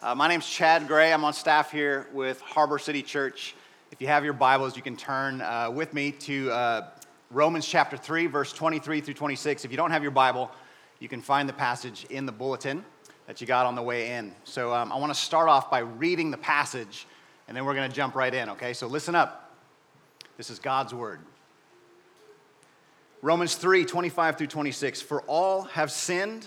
Uh, my name's Chad Gray. I'm on staff here with Harbor City Church. If you have your Bibles, you can turn uh, with me to uh, Romans chapter 3, verse 23 through 26. If you don't have your Bible, you can find the passage in the bulletin that you got on the way in. So um, I want to start off by reading the passage, and then we're going to jump right in, okay? So listen up. This is God's Word. Romans 3, 25 through 26. For all have sinned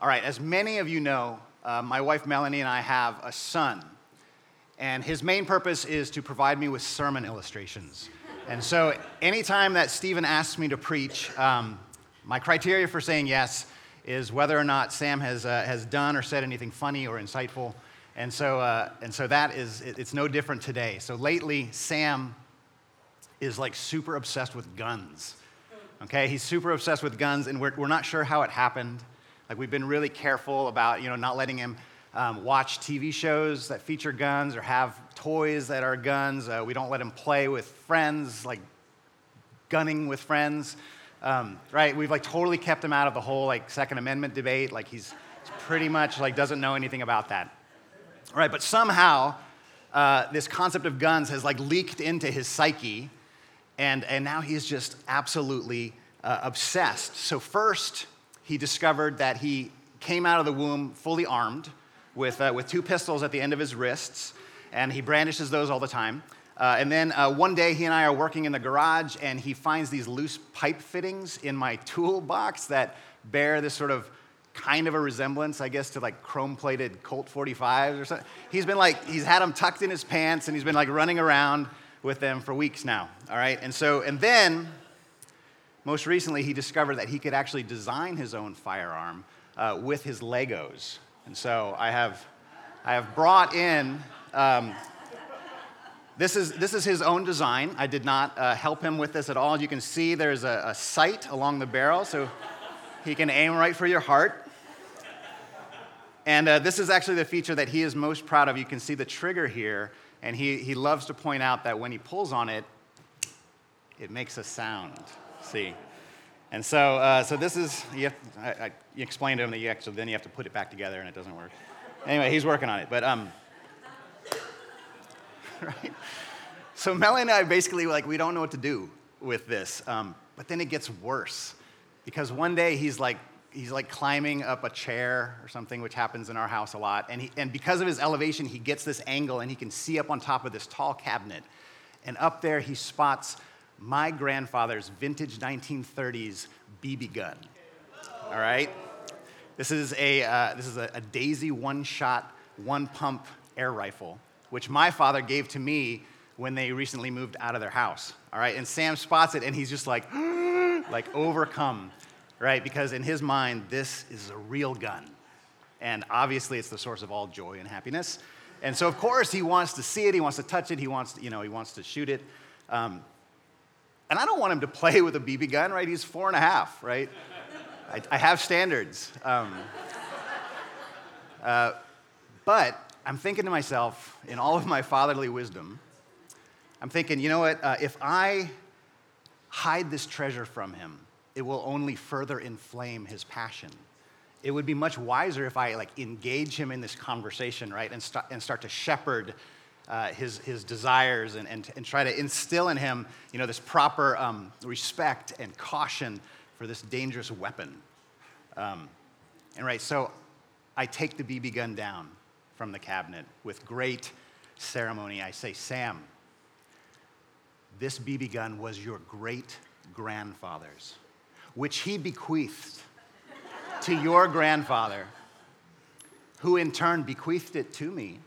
All right, as many of you know, uh, my wife Melanie and I have a son, and his main purpose is to provide me with sermon illustrations. And so, anytime that Stephen asks me to preach, um, my criteria for saying yes is whether or not Sam has, uh, has done or said anything funny or insightful. And so, uh, and so that is, it's no different today. So lately, Sam is like super obsessed with guns. Okay, he's super obsessed with guns, and we're, we're not sure how it happened. Like we've been really careful about, you know, not letting him um, watch TV shows that feature guns or have toys that are guns. Uh, we don't let him play with friends, like gunning with friends. Um, right? We've like totally kept him out of the whole like Second Amendment debate. Like he's, pretty much like doesn't know anything about that. Right? But somehow uh, this concept of guns has like leaked into his psyche, and and now he's just absolutely uh, obsessed. So first he discovered that he came out of the womb fully armed with, uh, with two pistols at the end of his wrists, and he brandishes those all the time. Uh, and then uh, one day, he and I are working in the garage, and he finds these loose pipe fittings in my toolbox that bear this sort of kind of a resemblance, I guess, to like chrome plated Colt 45s or something. He's been like, he's had them tucked in his pants, and he's been like running around with them for weeks now, all right? And so, and then most recently, he discovered that he could actually design his own firearm uh, with his Legos. And so I have, I have brought in, um, this, is, this is his own design. I did not uh, help him with this at all. You can see there's a, a sight along the barrel, so he can aim right for your heart. And uh, this is actually the feature that he is most proud of. You can see the trigger here, and he, he loves to point out that when he pulls on it, it makes a sound see. And so, uh, so this is, you, have, I, I, you explained to him that you actually, then you have to put it back together and it doesn't work. Anyway, he's working on it. But, um, right? So Melanie and I basically, like, we don't know what to do with this. Um, but then it gets worse because one day he's like, he's like climbing up a chair or something, which happens in our house a lot. And, he, and because of his elevation, he gets this angle and he can see up on top of this tall cabinet. And up there, he spots my grandfather's vintage 1930s BB gun. All right? This is a, uh, this is a, a Daisy one shot, one pump air rifle, which my father gave to me when they recently moved out of their house. All right? And Sam spots it and he's just like, like overcome, right? Because in his mind, this is a real gun. And obviously, it's the source of all joy and happiness. And so, of course, he wants to see it, he wants to touch it, he wants to, you know, he wants to shoot it. Um, and I don't want him to play with a BB gun, right? He's four and a half, right? I, I have standards. Um, uh, but I'm thinking to myself, in all of my fatherly wisdom, I'm thinking, you know what? Uh, if I hide this treasure from him, it will only further inflame his passion. It would be much wiser if I like engage him in this conversation, right, and, st- and start to shepherd uh, his, his desires and, and, and try to instill in him, you know, this proper um, respect and caution for this dangerous weapon. Um, and right, so I take the BB gun down from the cabinet with great ceremony. I say, Sam, this BB gun was your great grandfather's, which he bequeathed to your grandfather, who in turn bequeathed it to me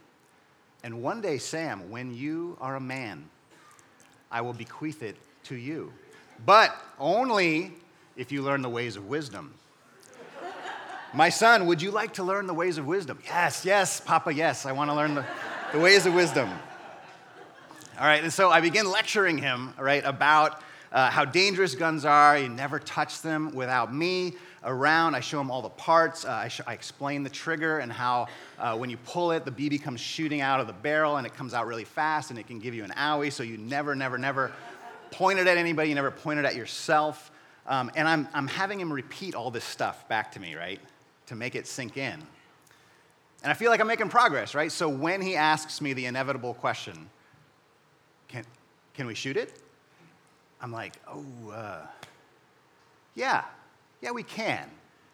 and one day, Sam, when you are a man, I will bequeath it to you. But only if you learn the ways of wisdom. My son, would you like to learn the ways of wisdom? Yes, yes, Papa, yes, I want to learn the, the ways of wisdom. All right, and so I begin lecturing him, right, about uh, how dangerous guns are. You never touch them without me around. I show him all the parts. Uh, I, sh- I, explain the trigger and how uh, when you pull it, the BB comes shooting out of the barrel and it comes out really fast and it can give you an owie. So you never, never, never point it at anybody. You never point it at yourself. Um, and I'm, I'm having him repeat all this stuff back to me, right? to make it sink in. And I feel like I'm making progress, right? So when he asks me the inevitable question, can, can we shoot it? I'm like, oh, uh, yeah, yeah, we can.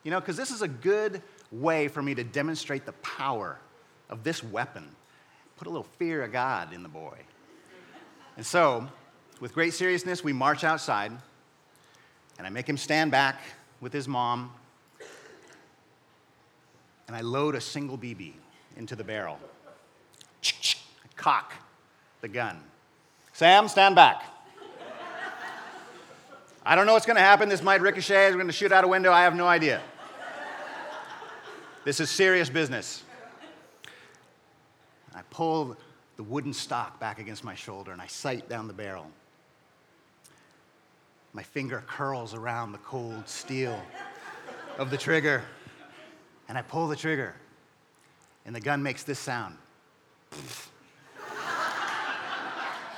You know, because this is a good way for me to demonstrate the power of this weapon. Put a little fear of God in the boy. And so, with great seriousness, we march outside, and I make him stand back with his mom and I load a single BB into the barrel. I cock the gun. Sam, stand back. I don't know what's going to happen. This might ricochet. We're going to shoot out a window. I have no idea. This is serious business. I pull the wooden stock back against my shoulder and I sight down the barrel. My finger curls around the cold steel of the trigger and I pull the trigger, and the gun makes this sound.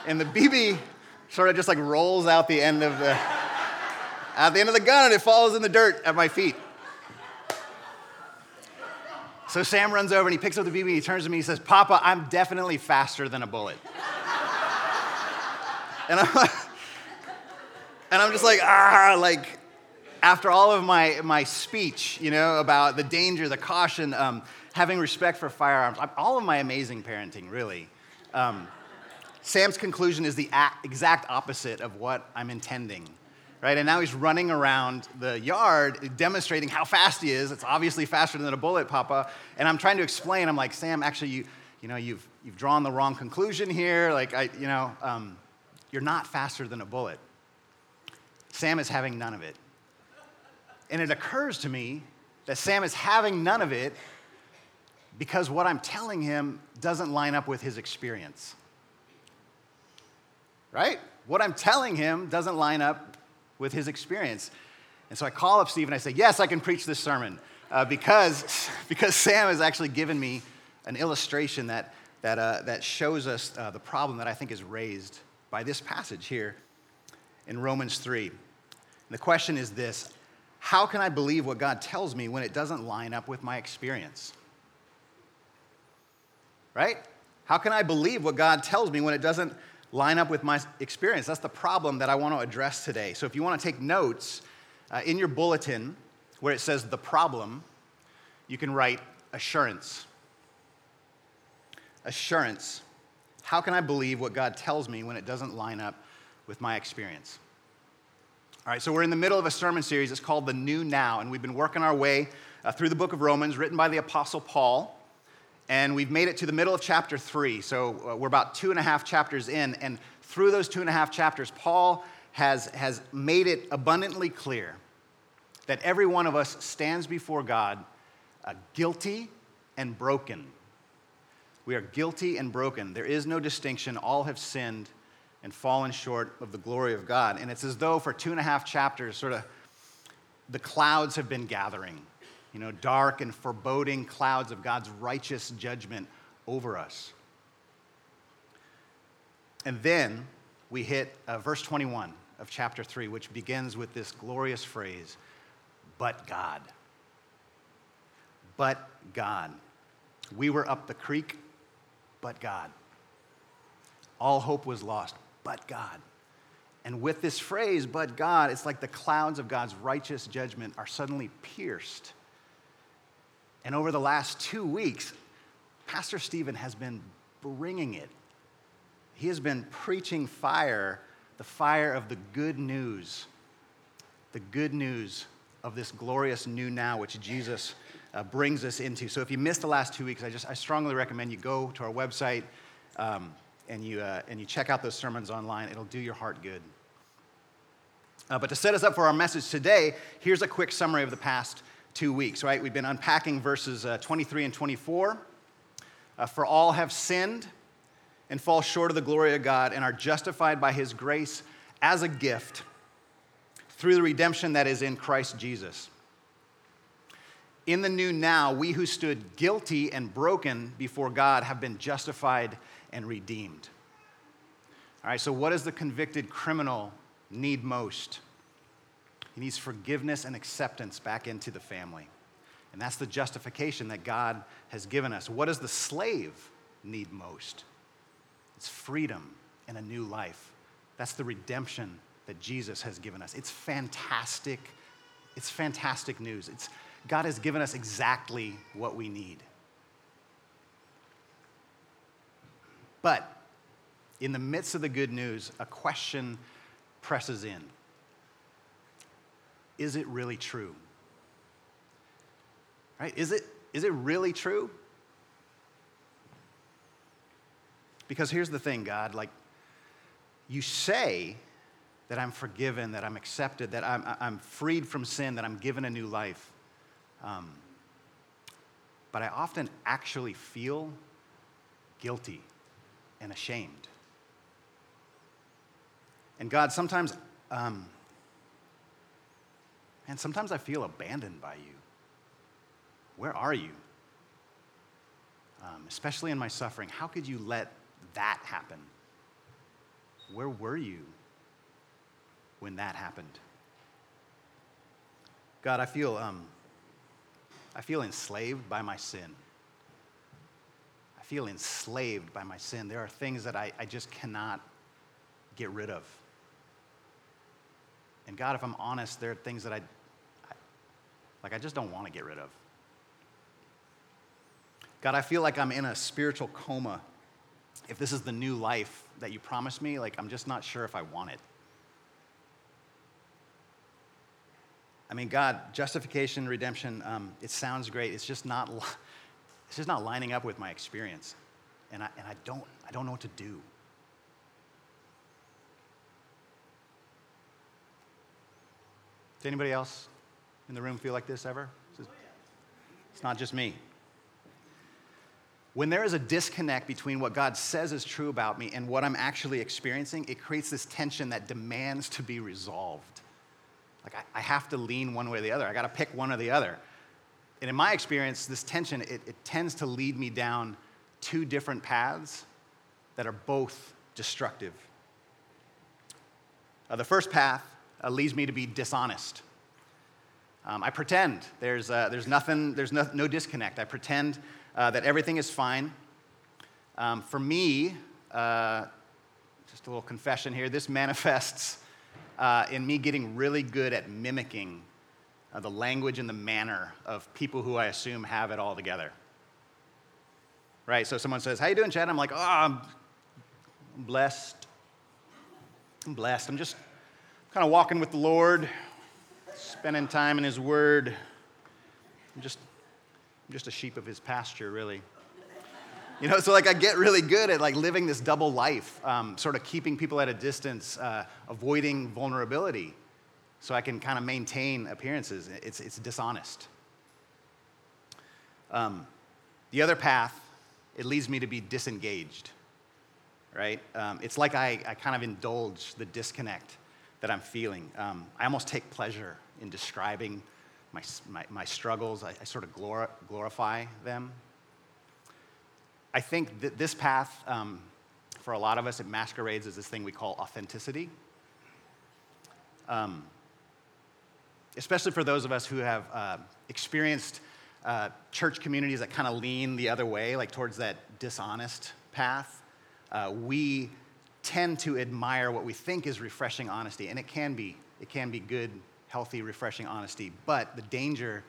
and the BB sort of just like rolls out the end of the at the end of the gun and it falls in the dirt at my feet. So Sam runs over and he picks up the BB, he turns to me, he says, Papa, I'm definitely faster than a bullet. and I'm and I'm just like, ah, like, after all of my, my speech, you know, about the danger, the caution, um, having respect for firearms, all of my amazing parenting, really, um, Sam's conclusion is the exact opposite of what I'm intending, right? And now he's running around the yard demonstrating how fast he is. It's obviously faster than a bullet, Papa. And I'm trying to explain. I'm like, Sam, actually, you, you know, you've, you've drawn the wrong conclusion here. Like, I, you know, um, you're not faster than a bullet. Sam is having none of it. And it occurs to me that Sam is having none of it because what I'm telling him doesn't line up with his experience. Right? What I'm telling him doesn't line up with his experience. And so I call up Steve and I say, Yes, I can preach this sermon uh, because, because Sam has actually given me an illustration that, that, uh, that shows us uh, the problem that I think is raised by this passage here in Romans 3. And the question is this how can I believe what God tells me when it doesn't line up with my experience? Right? How can I believe what God tells me when it doesn't line up with my experience? That's the problem that I want to address today. So if you want to take notes uh, in your bulletin where it says the problem, you can write assurance. Assurance. How can I believe what God tells me when it doesn't line up with my experience? All right, so we're in the middle of a sermon series. It's called The New Now, and we've been working our way uh, through the book of Romans, written by the Apostle Paul. And we've made it to the middle of chapter three. So uh, we're about two and a half chapters in. And through those two and a half chapters, Paul has, has made it abundantly clear that every one of us stands before God uh, guilty and broken. We are guilty and broken. There is no distinction. All have sinned and fallen short of the glory of God. And it's as though for two and a half chapters, sort of the clouds have been gathering, you know, dark and foreboding clouds of God's righteous judgment over us. And then we hit uh, verse 21 of chapter 3, which begins with this glorious phrase, but God. But God. We were up the creek, but God. All hope was lost, but God. And with this phrase, but God, it's like the clouds of God's righteous judgment are suddenly pierced. And over the last two weeks, Pastor Stephen has been bringing it. He has been preaching fire, the fire of the good news, the good news of this glorious new now, which Jesus uh, brings us into. So if you missed the last two weeks, I just I strongly recommend you go to our website. Um, and you, uh, and you check out those sermons online. It'll do your heart good. Uh, but to set us up for our message today, here's a quick summary of the past two weeks, right? We've been unpacking verses uh, 23 and 24. Uh, For all have sinned and fall short of the glory of God and are justified by his grace as a gift through the redemption that is in Christ Jesus. In the new now, we who stood guilty and broken before God have been justified and redeemed. All right, so what does the convicted criminal need most? He needs forgiveness and acceptance back into the family. And that's the justification that God has given us. What does the slave need most? It's freedom and a new life. That's the redemption that Jesus has given us. It's fantastic. It's fantastic news. It's, God has given us exactly what we need. But in the midst of the good news, a question presses in Is it really true? Right? Is it, is it really true? Because here's the thing, God, like, you say that I'm forgiven, that I'm accepted, that I'm, I'm freed from sin, that I'm given a new life. Um, but I often actually feel guilty and ashamed. And God, sometimes, um, and sometimes I feel abandoned by you. Where are you? Um, especially in my suffering, how could you let that happen? Where were you when that happened? God, I feel, um, I feel enslaved by my sin. I feel enslaved by my sin. There are things that I, I just cannot get rid of. And God, if I'm honest, there are things that I, like, I just don't want to get rid of. God, I feel like I'm in a spiritual coma. If this is the new life that you promised me, like, I'm just not sure if I want it. I mean, God, justification, redemption, um, it sounds great. It's just not, it's just not lining up with my experience. And I, and I, don't, I don't know what to do. Anybody else in the room feel like this ever? It's not just me. When there is a disconnect between what God says is true about me and what I'm actually experiencing, it creates this tension that demands to be resolved. Like, I, I have to lean one way or the other. I got to pick one or the other. And in my experience, this tension, it, it tends to lead me down two different paths that are both destructive. Uh, the first path uh, leads me to be dishonest. Um, I pretend there's, uh, there's nothing, there's no, no, disconnect. I pretend uh, that everything is fine. Um, for me, uh, just a little confession here, this manifests uh, in me getting really good at mimicking uh, the language and the manner of people who I assume have it all together. Right? So someone says, How you doing, Chad? I'm like, Oh, I'm blessed. I'm blessed. I'm just kind of walking with the Lord, spending time in His Word. I'm just, I'm just a sheep of His pasture, really. You know, so like I get really good at like living this double life, um, sort of keeping people at a distance, uh, avoiding vulnerability, so I can kind of maintain appearances. It's, it's dishonest. Um, the other path, it leads me to be disengaged, right? Um, it's like I, I kind of indulge the disconnect that I'm feeling. Um, I almost take pleasure in describing my, my, my struggles. I, I, sort of glor- glorify them. I think that this path, um, for a lot of us, it masquerades as this thing we call authenticity. Um, especially for those of us who have uh, experienced uh, church communities that kind of lean the other way, like towards that dishonest path. Uh, we tend to admire what we think is refreshing honesty, and it can be. It can be good, healthy, refreshing honesty. But the danger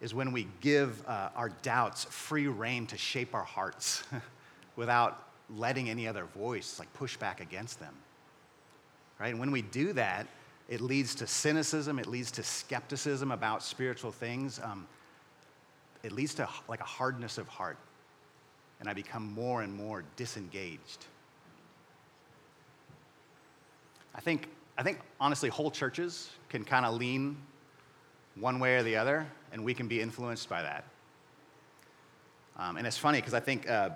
is when we give uh, our doubts free rein to shape our hearts without letting any other voice like push back against them. Right? And when we do that, it leads to cynicism, it leads to skepticism about spiritual things. Um, it leads to like a hardness of heart. And I become more and more disengaged. I think, I think honestly, whole churches can kind of lean one way or the other, and we can be influenced by that. Um, and it's funny because I think uh,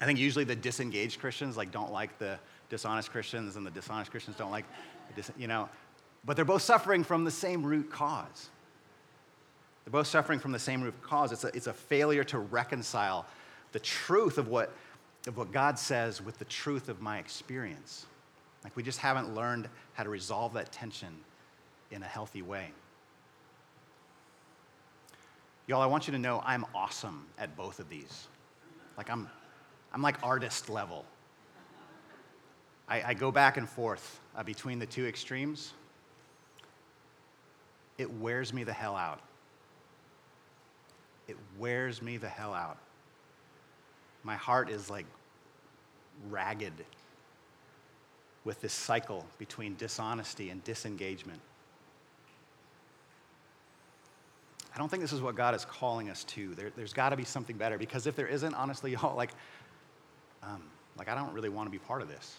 I think usually the disengaged Christians like don't like the dishonest Christians, and the dishonest Christians don't like, dis- you know, but they're both suffering from the same root cause. They're both suffering from the same root cause. It's a, it's a failure to reconcile the truth of what, of what God says with the truth of my experience. Like we just haven't learned how to resolve that tension in a healthy way. Y'all, I want you to know I'm awesome at both of these. Like I'm, I'm like artist level. I, I go back and forth uh, between the two extremes. It wears me the hell out. It wears me the hell out. My heart is like ragged with this cycle between dishonesty and disengagement. I don't think this is what God is calling us to. There, has got to be something better because if there isn't, honestly, y'all, like, um, like I don't really want to be part of this.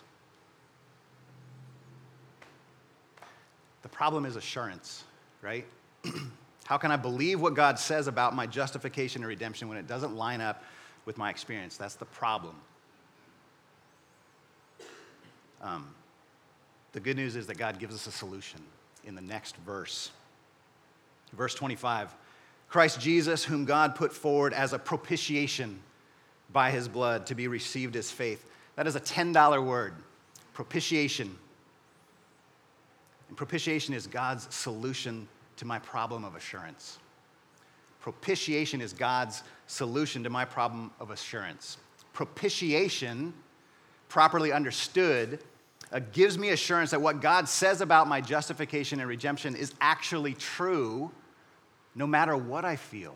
The problem is assurance, right? How can I believe what God says about my justification and redemption when it doesn't line up with my experience? That's the problem. Um, the good news is that God gives us a solution in the next verse. Verse 25 Christ Jesus, whom God put forward as a propitiation by his blood to be received as faith. That is a $10 word, propitiation. And propitiation is God's solution to my problem of assurance. Propitiation is God's solution to my problem of assurance. Propitiation, properly understood, uh, gives me assurance that what God says about my justification and redemption is actually true no matter what I feel,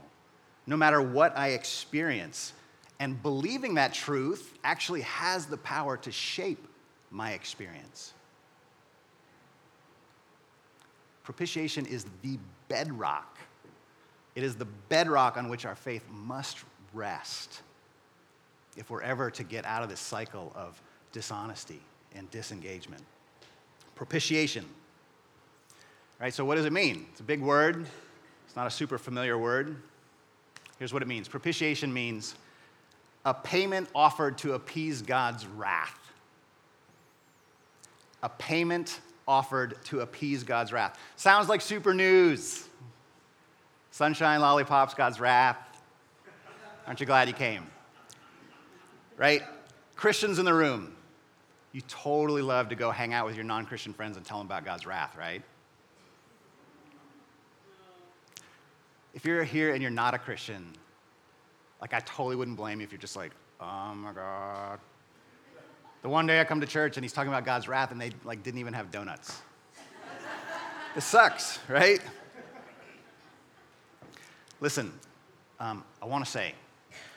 no matter what I experience. And believing that truth actually has the power to shape my experience. Propitiation is the bedrock. It is the bedrock on which our faith must rest if we're ever to get out of this cycle of dishonesty and disengagement. Propitiation. Right, so what does it mean? It's a big word. It's not a super familiar word. Here's what it means propitiation means a payment offered to appease God's wrath. A payment offered to appease God's wrath. Sounds like super news. Sunshine, lollipops, God's wrath. Aren't you glad you came? Right? Christians in the room, you totally love to go hang out with your non Christian friends and tell them about God's wrath, right? If you're here and you're not a Christian, like I totally wouldn't blame you if you're just like, oh my God, the one day I come to church and he's talking about God's wrath and they like didn't even have donuts. it sucks, right? Listen, um, I want to say,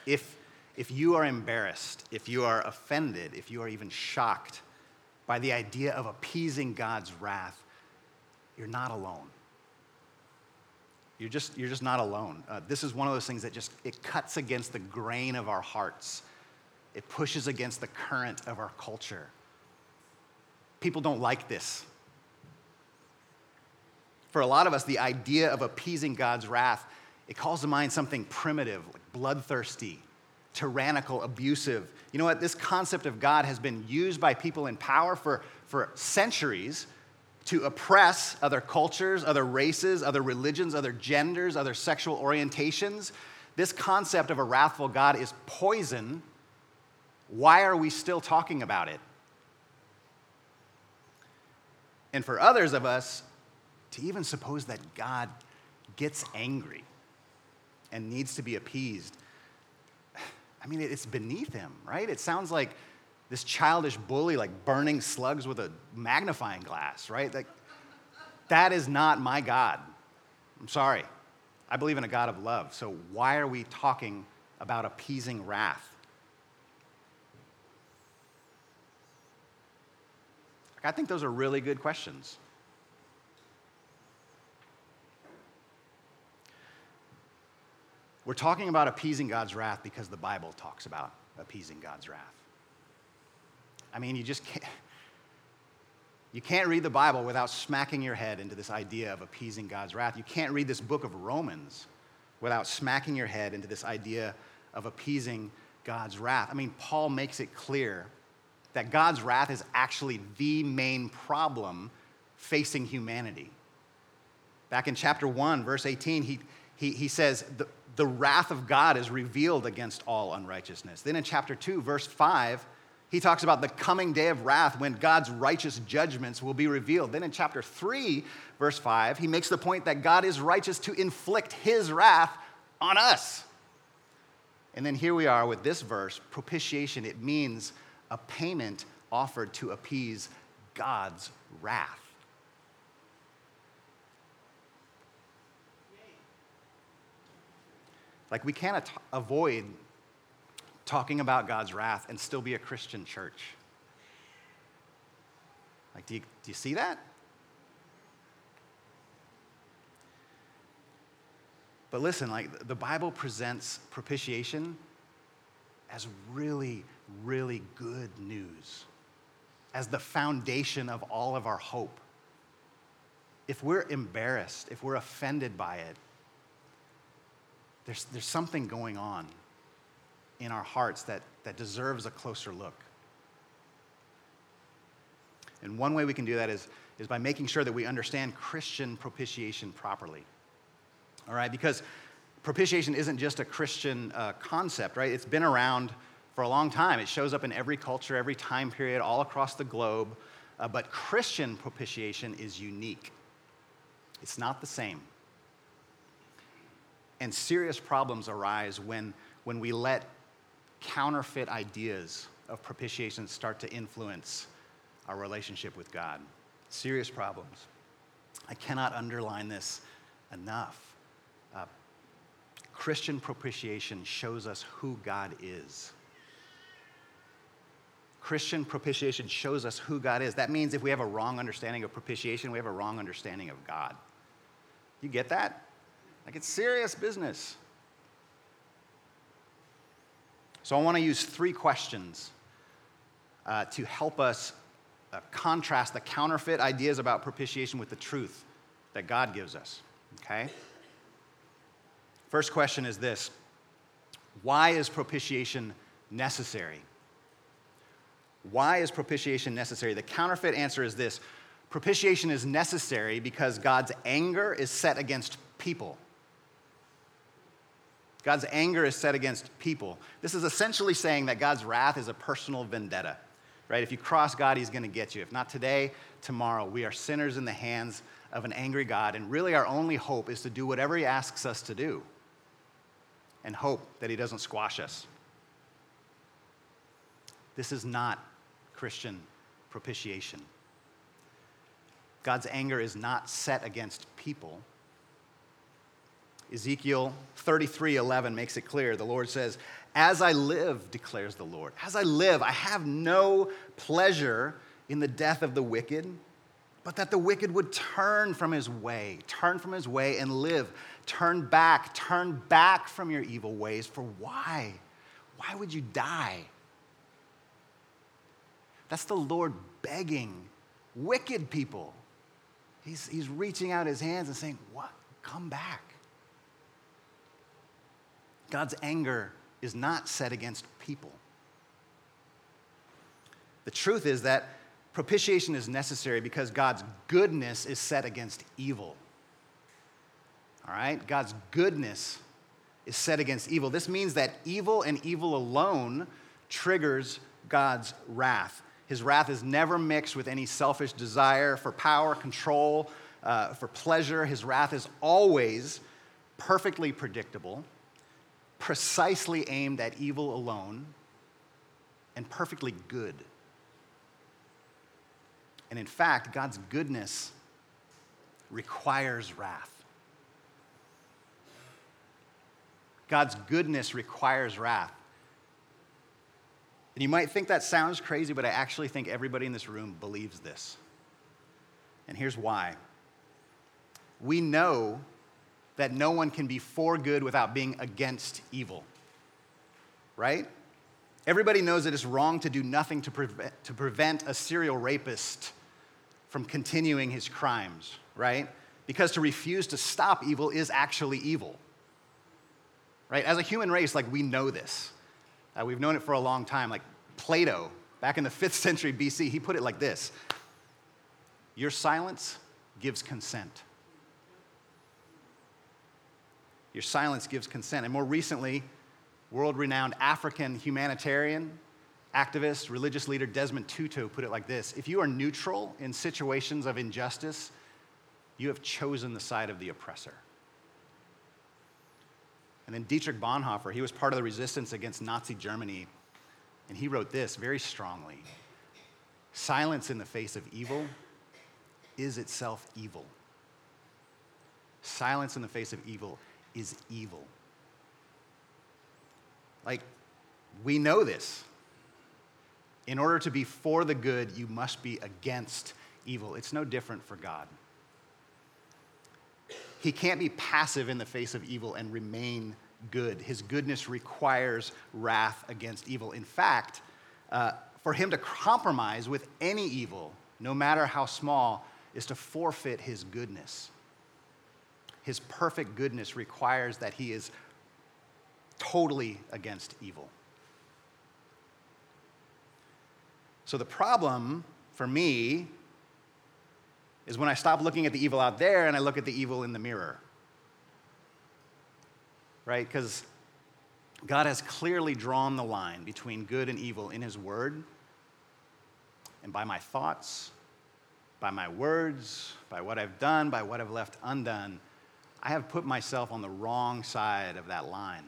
if if you are embarrassed, if you are offended, if you are even shocked by the idea of appeasing God's wrath, you're not alone. You're just, you're just not alone. Uh, this is one of those things that just it cuts against the grain of our hearts it pushes against the current of our culture. People don't like this. For a lot of us, the idea of appeasing God's wrath, it calls to mind something primitive, like bloodthirsty, tyrannical, abusive. You know what? This concept of God has been used by people in power for, for centuries to oppress other cultures, other races, other religions, other genders, other sexual orientations. This concept of a wrathful God is poison why are we still talking about it? And for others of us, to even suppose that God gets angry and needs to be appeased, I mean, it's beneath him, right? It sounds like this childish bully, like burning slugs with a magnifying glass, right? Like, that is not my God. I'm sorry. I believe in a God of love. So, why are we talking about appeasing wrath? I think those are really good questions. We're talking about appeasing God's wrath because the Bible talks about appeasing God's wrath. I mean, you just can't. You can't read the Bible without smacking your head into this idea of appeasing God's wrath. You can't read this book of Romans without smacking your head into this idea of appeasing God's wrath. I mean, Paul makes it clear that God's wrath is actually the main problem facing humanity. Back in chapter 1, verse 18, he, he, he says, the, wrath of God is revealed against all unrighteousness. Then in chapter 2, verse 5, he talks about the coming day of wrath when God's righteous judgments will be revealed. Then in chapter 3, verse 5, he makes the point that God is righteous to inflict his wrath on us. And then here we are with this verse propitiation. It means a payment offered to appease God's wrath. Like, we can't avoid talking about God's wrath and still be a Christian church. Like, do you, do you see that? But listen, like, the Bible presents propitiation as really, really good news, as the foundation of all of our hope. If we're embarrassed, if we're offended by it, there's, there's something going on in our hearts that, that deserves a closer look. And one way we can do that is, is by making sure that we understand Christian propitiation properly. All right, because propitiation isn't just a Christian uh, concept, right? It's been around for a long time. It shows up in every culture, every time period, all across the globe. Uh, but Christian propitiation is unique, it's not the same. And serious problems arise when, when we let counterfeit ideas of propitiation start to influence our relationship with God. Serious problems. I cannot underline this enough. Uh, Christian propitiation shows us who God is. Christian propitiation shows us who God is. That means if we have a wrong understanding of propitiation, we have a wrong understanding of God. You get that? Like it's serious business. So I want to use three questions uh, to help us uh, contrast the counterfeit ideas about propitiation with the truth that God gives us. Okay? First question is this Why is propitiation necessary? Why is propitiation necessary? The counterfeit answer is this propitiation is necessary because God's anger is set against people. God's anger is set against people. This is essentially saying that God's wrath is a personal vendetta, right? If you cross God, he's going to get you. If not today, tomorrow. We are sinners in the hands of an angry God, and really our only hope is to do whatever he asks us to do and hope that he doesn't squash us. This is not Christian propitiation. God's anger is not set against people Ezekiel 33 11 makes it clear. The Lord says, As I live, declares the Lord, as I live, I have no pleasure in the death of the wicked, but that the wicked would turn from his way, turn from his way and live. Turn back, turn back from your evil ways. For why? Why would you die? That's the Lord begging wicked people. He's, he's reaching out his hands and saying, What? Come back. God's anger is not set against people. The truth is that propitiation is necessary because God's goodness is set against evil. All right? God's goodness is set against evil. This means that evil and evil alone triggers God's wrath. His wrath is never mixed with any selfish desire for power, control, uh, for pleasure. His wrath is always perfectly predictable precisely aimed at evil alone and perfectly good. And in fact, God's goodness requires wrath. God's goodness requires wrath. And you might think that sounds crazy, but I actually think everybody in this room believes this. And here's why. We know that no one can be for good without being against evil. Right? Everybody knows that it's wrong to do nothing to prevent, to prevent a serial rapist from continuing his crimes, right? Because to refuse to stop evil is actually evil. Right? As a human race, like we know this. Uh, we've known it for a long time. Like Plato, back in the 5th century BC, he put it like this Your silence gives consent. Your silence gives consent. And more recently, world renowned African humanitarian activist, religious leader Desmond Tutu put it like this If you are neutral in situations of injustice, you have chosen the side of the oppressor. And then Dietrich Bonhoeffer, he was part of the resistance against Nazi Germany, and he wrote this very strongly Silence in the face of evil is itself evil. Silence in the face of evil is evil. Like, we know this. In order to be for the good, you must be against evil. It's no different for God. He can't be passive in the face of evil and remain good. His goodness requires wrath against evil. In fact, uh, for him to compromise with any evil, no matter how small, is to forfeit his goodness. His perfect goodness requires that he is totally against evil. So the problem for me is when I stop looking at the evil out there and I look at the evil in the mirror. Right? Because God has clearly drawn the line between good and evil in His Word and by my thoughts, by my words, by what I've done, by what I've left undone. I have put myself on the wrong side of that line.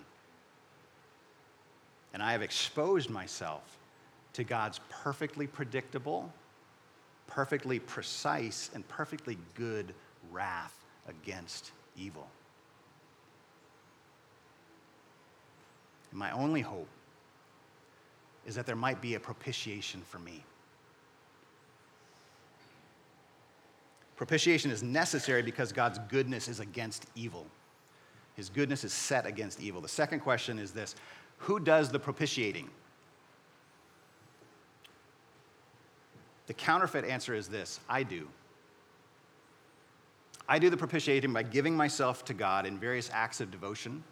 And I have exposed myself to God's perfectly predictable, perfectly precise, and perfectly good wrath against evil. And my only hope is that there might be a propitiation for me. Propitiation is necessary because God's goodness is against evil. His goodness is set against evil. The second question is this Who does the propitiating? The counterfeit answer is this I do. I do the propitiating by giving myself to God in various acts of devotion.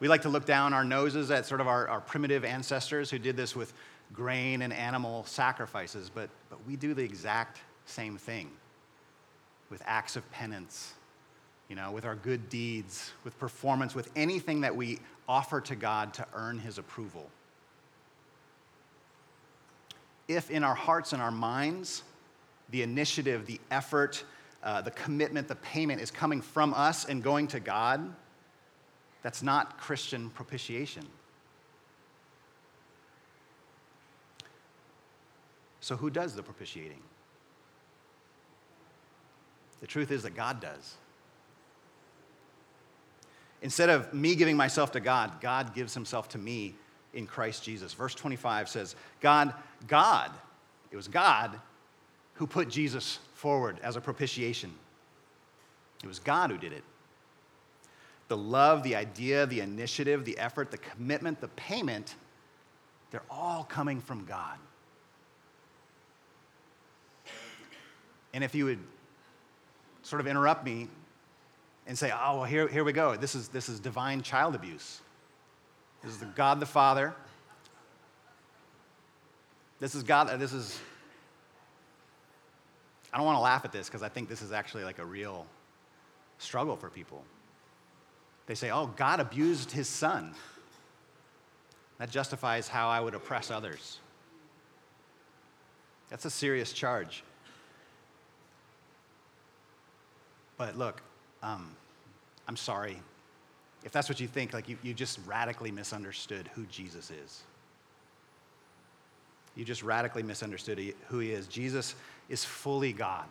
We like to look down our noses at sort of our, our primitive ancestors who did this with grain and animal sacrifices, but, but we do the exact same thing with acts of penance, you know, with our good deeds, with performance, with anything that we offer to God to earn his approval if in our hearts and our minds, the initiative, the effort, uh, the commitment, the payment is coming from us and going to God, that's not Christian propitiation. So, who does the propitiating? The truth is that God does. Instead of me giving myself to God, God gives himself to me in Christ Jesus. Verse 25 says, God, God, it was God who put Jesus forward as a propitiation. It was God who did it. The love, the idea, the initiative, the effort, the commitment, the payment, they're all coming from God. And if you would sort of interrupt me and say, oh, well, here, here we go. This is, this is divine child abuse. This is the God the Father. This is God, this is, I don't want to laugh at this because I think this is actually like a real struggle for people. They say, oh, God abused his son. That justifies how I would oppress others. That's a serious charge. But look, um, I'm sorry if that's what you think, like you, you just radically misunderstood who Jesus is. You just radically misunderstood who he is. Jesus is fully God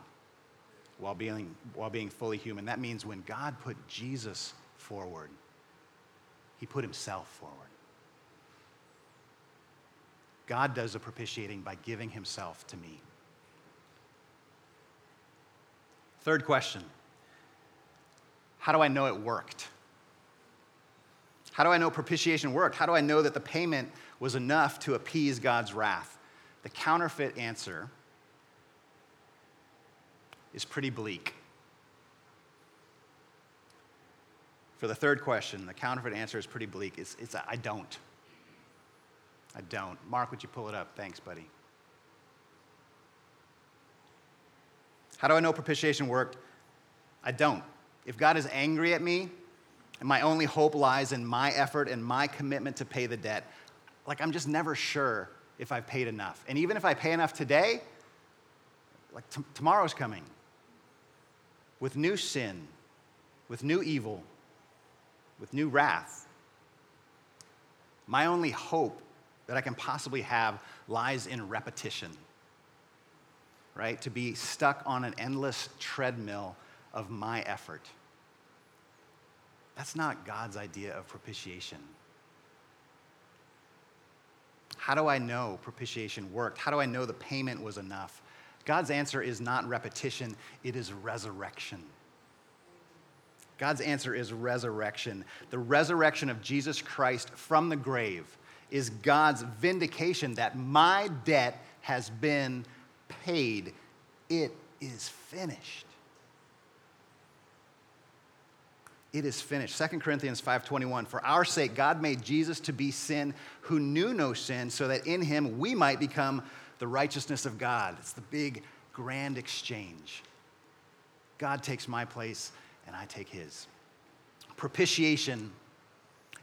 while being, while being fully human. That means when God put Jesus forward, he put himself forward. God does the propitiating by giving himself to me. Third question How do I know it worked? How do I know propitiation worked? How do I know that the payment was enough to appease God's wrath? The counterfeit answer is pretty bleak. For the third question, the counterfeit answer is pretty bleak. It's, it's I don't. I don't. Mark, would you pull it up? Thanks, buddy. How do I know propitiation worked? I don't. If God is angry at me and my only hope lies in my effort and my commitment to pay the debt, like I'm just never sure if I've paid enough. And even if I pay enough today, like t- tomorrow's coming with new sin, with new evil, with new wrath. My only hope that I can possibly have lies in repetition, right? To be stuck on an endless treadmill of my effort. That's not God's idea of propitiation. How do I know propitiation worked? How do I know the payment was enough? God's answer is not repetition, it is resurrection. God's answer is resurrection. The resurrection of Jesus Christ from the grave is God's vindication that my debt has been paid. It is finished. It is finished. 2 corinthians 5.21 for our sake god made jesus to be sin who knew no sin so that in him we might become the righteousness of god. It's the big grand exchange. God takes my place and i take his. Propitiation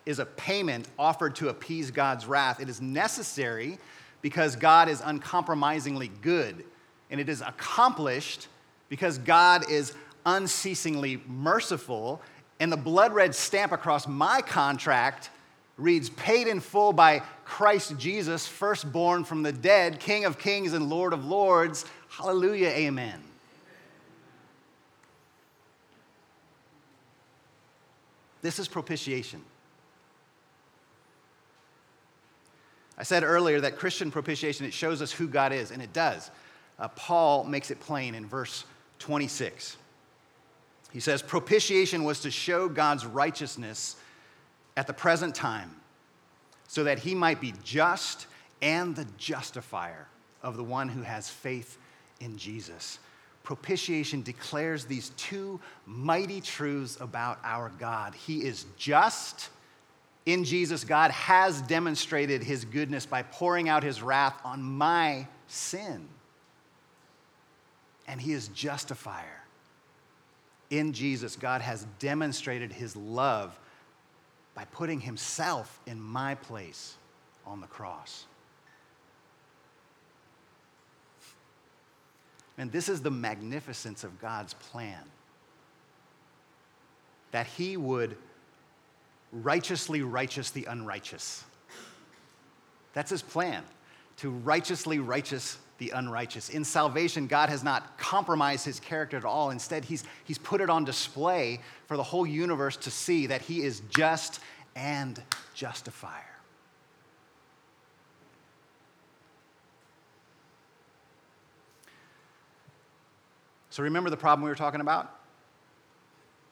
is a payment offered to appease god's wrath. It is necessary because god is uncompromisingly good and it is accomplished because god is unceasingly merciful and the blood red stamp across my contract reads paid in full by Christ Jesus, firstborn from the dead, King of kings and Lord of lords. Hallelujah, amen. This is propitiation. I said earlier that Christian propitiation, it shows us who God is, and it does. Uh, Paul makes it plain in verse 26. He says, propitiation was to show God's righteousness at the present time so that he might be just and the justifier of the one who has faith in Jesus. Propitiation declares these two mighty truths about our God. He is just. In Jesus, God has demonstrated his goodness by pouring out his wrath on my sin. And he is justifier in Jesus, God has demonstrated his love by putting himself in my place on the cross. And this is the magnificence of God's plan that he would righteously righteous the unrighteous. That's his plan, to righteously righteous the unrighteous. In salvation, God has not compromised his character at all. Instead, he's, he's put it on display for the whole universe to see that he is just and justifier. So, remember the problem we were talking about?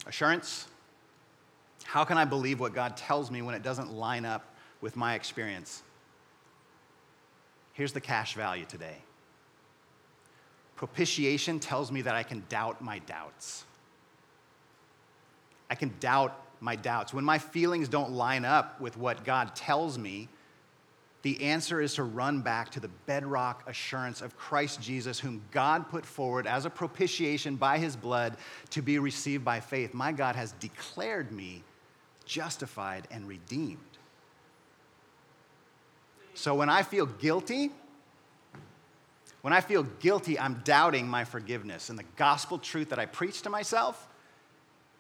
Assurance. How can I believe what God tells me when it doesn't line up with my experience? Here's the cash value today Propitiation tells me that I can doubt my doubts. I can doubt my doubts. When my feelings don't line up with what God tells me, the answer is to run back to the bedrock assurance of Christ Jesus, whom God put forward as a propitiation by his blood to be received by faith. My God has declared me justified and redeemed. So when I feel guilty, when I feel guilty, I'm doubting my forgiveness. And the gospel truth that I preach to myself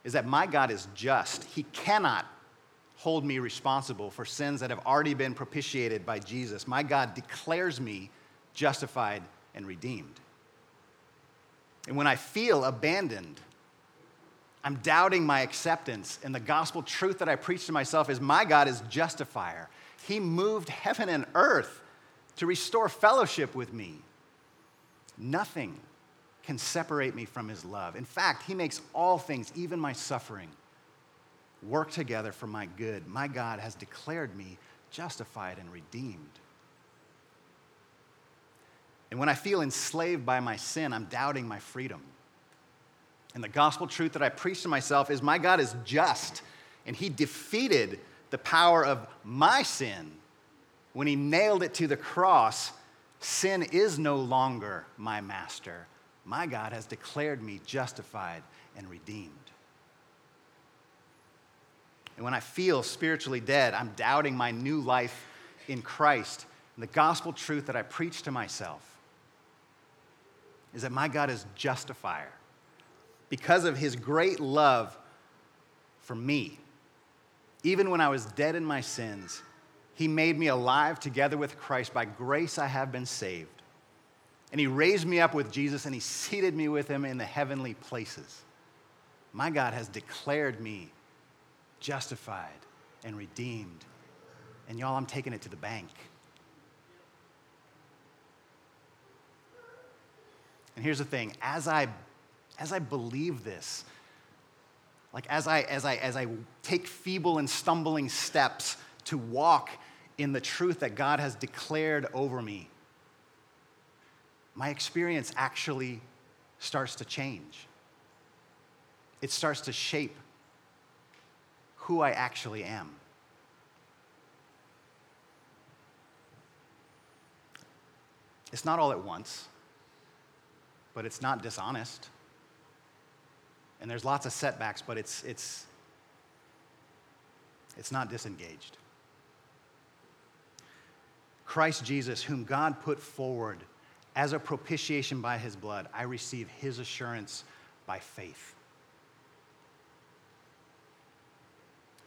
is that my God is just. He cannot hold me responsible for sins that have already been propitiated by Jesus. My God declares me justified and redeemed. And when I feel abandoned, I'm doubting my acceptance. And the gospel truth that I preach to myself is my God is justifier. He moved heaven and earth to restore fellowship with me. Nothing can separate me from his love. In fact, he makes all things, even my suffering, work together for my good. My God has declared me justified and redeemed. And when I feel enslaved by my sin, I'm doubting my freedom. And the gospel truth that I preach to myself is my God is just, and he defeated the power of my sin when he nailed it to the cross. Sin is no longer my master. My God has declared me justified and redeemed. And when I feel spiritually dead, I'm doubting my new life in Christ. And the gospel truth that I preach to myself is that my God is justifier because of his great love for me. Even when I was dead in my sins, he made me alive together with Christ. By grace, I have been saved. And he raised me up with Jesus and he seated me with him in the heavenly places. My God has declared me justified and redeemed. And y'all, I'm taking it to the bank. And here's the thing as I as I believe this, like as I, as I, as I take feeble and stumbling steps to walk in the truth that God has declared over me, my experience actually starts to change. It starts to shape who I actually am. It's not all at once, but it's not dishonest. And there's lots of setbacks, but it's, it's, it's not disengaged. Christ Jesus, whom God put forward as a propitiation by his blood, I receive his assurance by faith.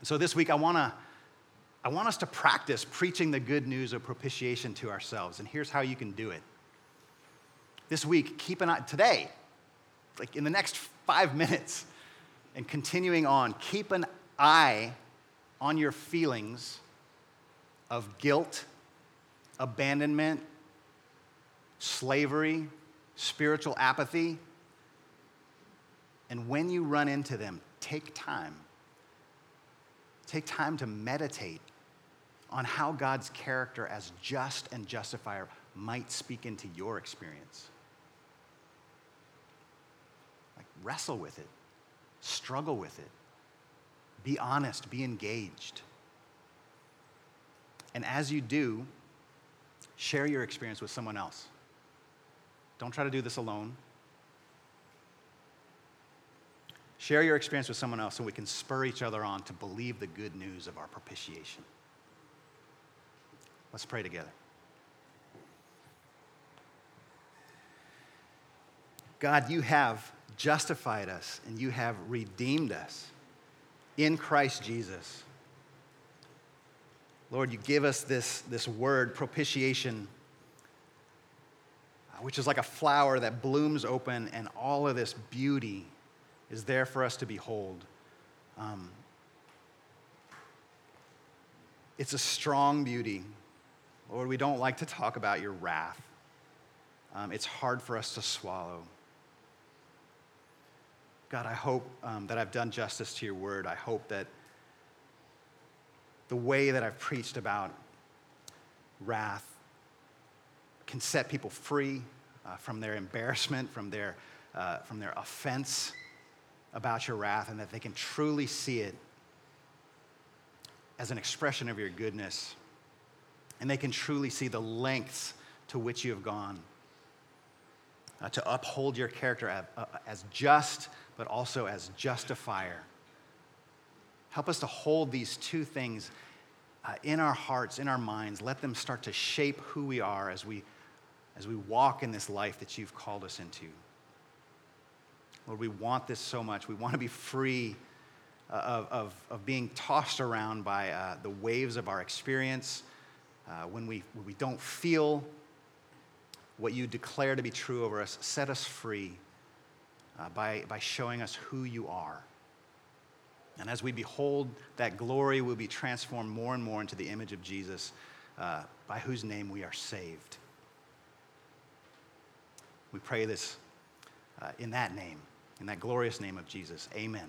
So this week, I want to. I want us to practice preaching the good news of propitiation to ourselves. And here's how you can do it. This week, keep an eye, today, like in the next five minutes and continuing on, keep an eye on your feelings of guilt, abandonment, slavery, spiritual apathy. And when you run into them, take time. Take time to meditate on how God's character as just and justifier might speak into your experience. Like, wrestle with it, struggle with it, be honest, be engaged. And as you do, share your experience with someone else. Don't try to do this alone. Share your experience with someone else so we can spur each other on to believe the good news of our propitiation. Let's pray together. God, you have justified us and you have redeemed us in Christ Jesus. Lord, you give us this, this word, propitiation, uh, which is like a flower that blooms open, and all of this beauty is there for us to behold. Um, it's a strong beauty. Lord, we don't like to talk about your wrath. Um, it's hard for us to swallow. God, I hope um, that I've done justice to your word. I hope that the way that I've preached about wrath can set people free uh, from their embarrassment, from their, uh, from their offense about your wrath, and that they can truly see it as an expression of your goodness. And they can truly see the lengths to which you have gone uh, to uphold your character as, as just but also as justifier. Help us to hold these two things uh, in our hearts, in our minds. Let them start to shape who we are as we, as we walk in this life that you've called us into. Lord, we want this so much. We want to be free uh, of, of, of being tossed around by uh, the waves of our experience uh, when, we, when we don't feel what you declare to be true over us. Set us free uh, by, by showing us who you are. And as we behold that glory, we'll be transformed more and more into the image of Jesus, uh, by whose name we are saved. We pray this uh, in that name, in that glorious name of Jesus. Amen.